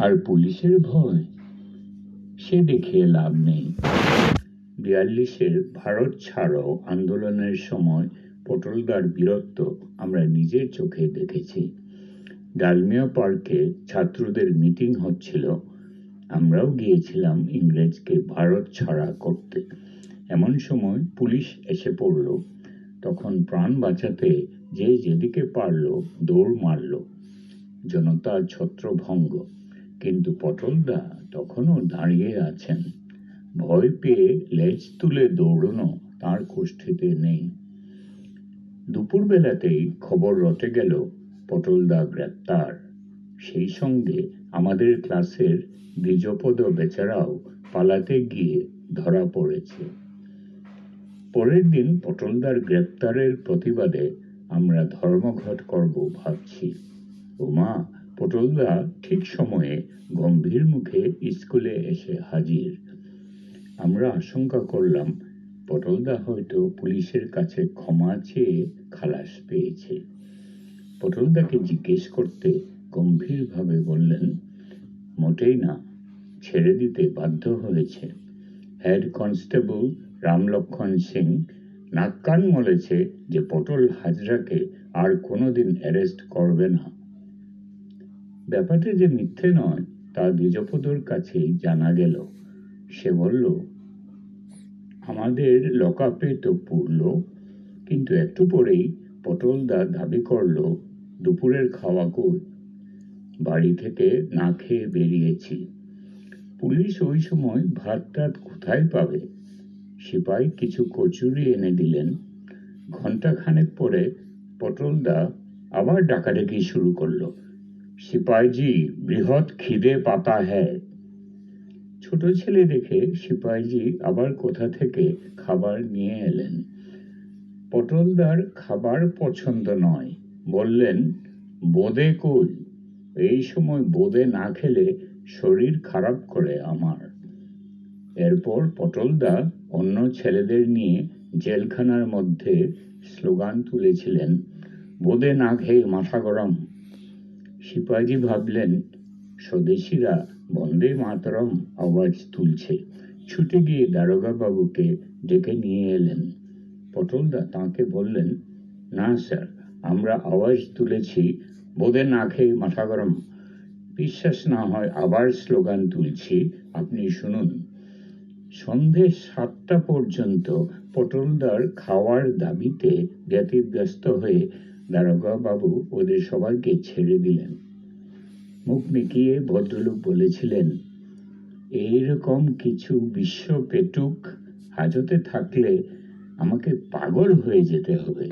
আর পুলিশের ভয়, সে দেখিয়ে লাভ নেই। বিয়াল্লিশের ভারত ছাড়ো আন্দোলনের সময় পটলদার বীরত্ব আমরা নিজের চোখে দেখেছি। ডালমিয়া পার্কে ছাত্রদের মিটিং হচ্ছিল। আমরাও গিয়েছিলাম ইংরেজকে ভারত ছাড়া করতে। এমন সময় পুলিশ এসে পড়ল। তখন প্রাণ বাঁচাতে যে যেদিকে পারল দৌড় মারল। জনতার ছত্রভঙ্গ। কিন্তু পটলদা তখনও দাঁড়িয়ে আছেন। ভয় পেয়ে লেজ তুলে দৌড়নো তার কুষ্ঠিতে নেই। দুপুরবেলাতেই খবর রটে গেল পটলদা গ্রেপ্তার। সেই সঙ্গে আমাদের ক্লাসের দ্বিজপদ বেচারাও পালাতে গিয়ে ধরা পড়েছে। পরের দিন পটলদার গ্রেপ্তারের প্রতিবাদে আমরা ধর্মঘট করব ভাবছি। ওমা পটলদা ঠিক সময়ে গম্ভীর মুখে স্কুলে এসে হাজির। আমরা আশঙ্কা করলাম, পটলদা হয়তো পুলিশের কাছে ক্ষমা চেয়ে খালাস পেয়েছে। পটলদাকে জিজ্ঞেস করতে গম্ভীরভাবে বললেন, মোটেই না, ছেড়ে দিতে বাধ্য হয়েছে। হেড কনস্টেবল রামলক্ষণ সিং নাক্কান বলেছে যে পটল হাজরাকে আর কোনোদিন অ্যারেস্ট করবে না। ব্যাপারটা যে মিথ্যে নয়, তা দ্বিজপদর কাছেই জানা গেল। সে বলল, আমাদের লকআপে তো পুরল কিন্তু একটু পরেই পটলদা দাবি করল, দুপুরের খাওয়া কই? বাড়ি থেকে না খেয়ে বেরিয়েছি। পুলিশ ওই সময় ভাত টাত কোথায় পাবে? সিপাই কিছু কচুরি এনে দিলেন। ঘণ্টা খানেক পরে পটলদা আবার ডাকাডাকি শুরু করল। সিপাইজি বৃহৎ খিদে পাতা হ্যায় ছোট ছেলে দেখে সিপাইজি আবার কোথা থেকে খাবার নিয়ে এলেন? পটলদার খাবার পছন্দ নয়। বললেন, বোদে কই? এই সময় বোদে না খেলে শরীর খারাপ করে আমার। এরপর পটলদা অন্য ছেলেদের নিয়ে জেলখানার মধ্যে স্লোগান তুলেছিলেন, বোদে না খেয়ে মাথা গরম। সিপাহী ভাবলেন, স্বদেশীরা বন্দে মাতরম আওয়াজ তুলছে। ছুটে গিয়ে দারোগা বাবুকে ডেকে নিয়ে এলেন। পটলদা তাঁকে বললেন, না স্যার, আমরা আওয়াজ তুলেছি বোধে না খেয়ে মাথা গরম। বিশ্বাস না হয় আবার স্লোগান তুলছি, আপনি শুনুন। সন্ধে সাতটা পর্যন্ত পটলদার খাওয়ার দাবিতে ব্যতিব্যস্ত হয়ে দারোগা বাবু ওদের সবাইকে ছেড়ে দিলেন। মুখ মেকিয়ে ভদ্রলোক বলেছিলেন, এইরকম কিছু বিশ্ব পেটুক হাজতে থাকলে আমাকে পাগল হয়ে যেতে হবে।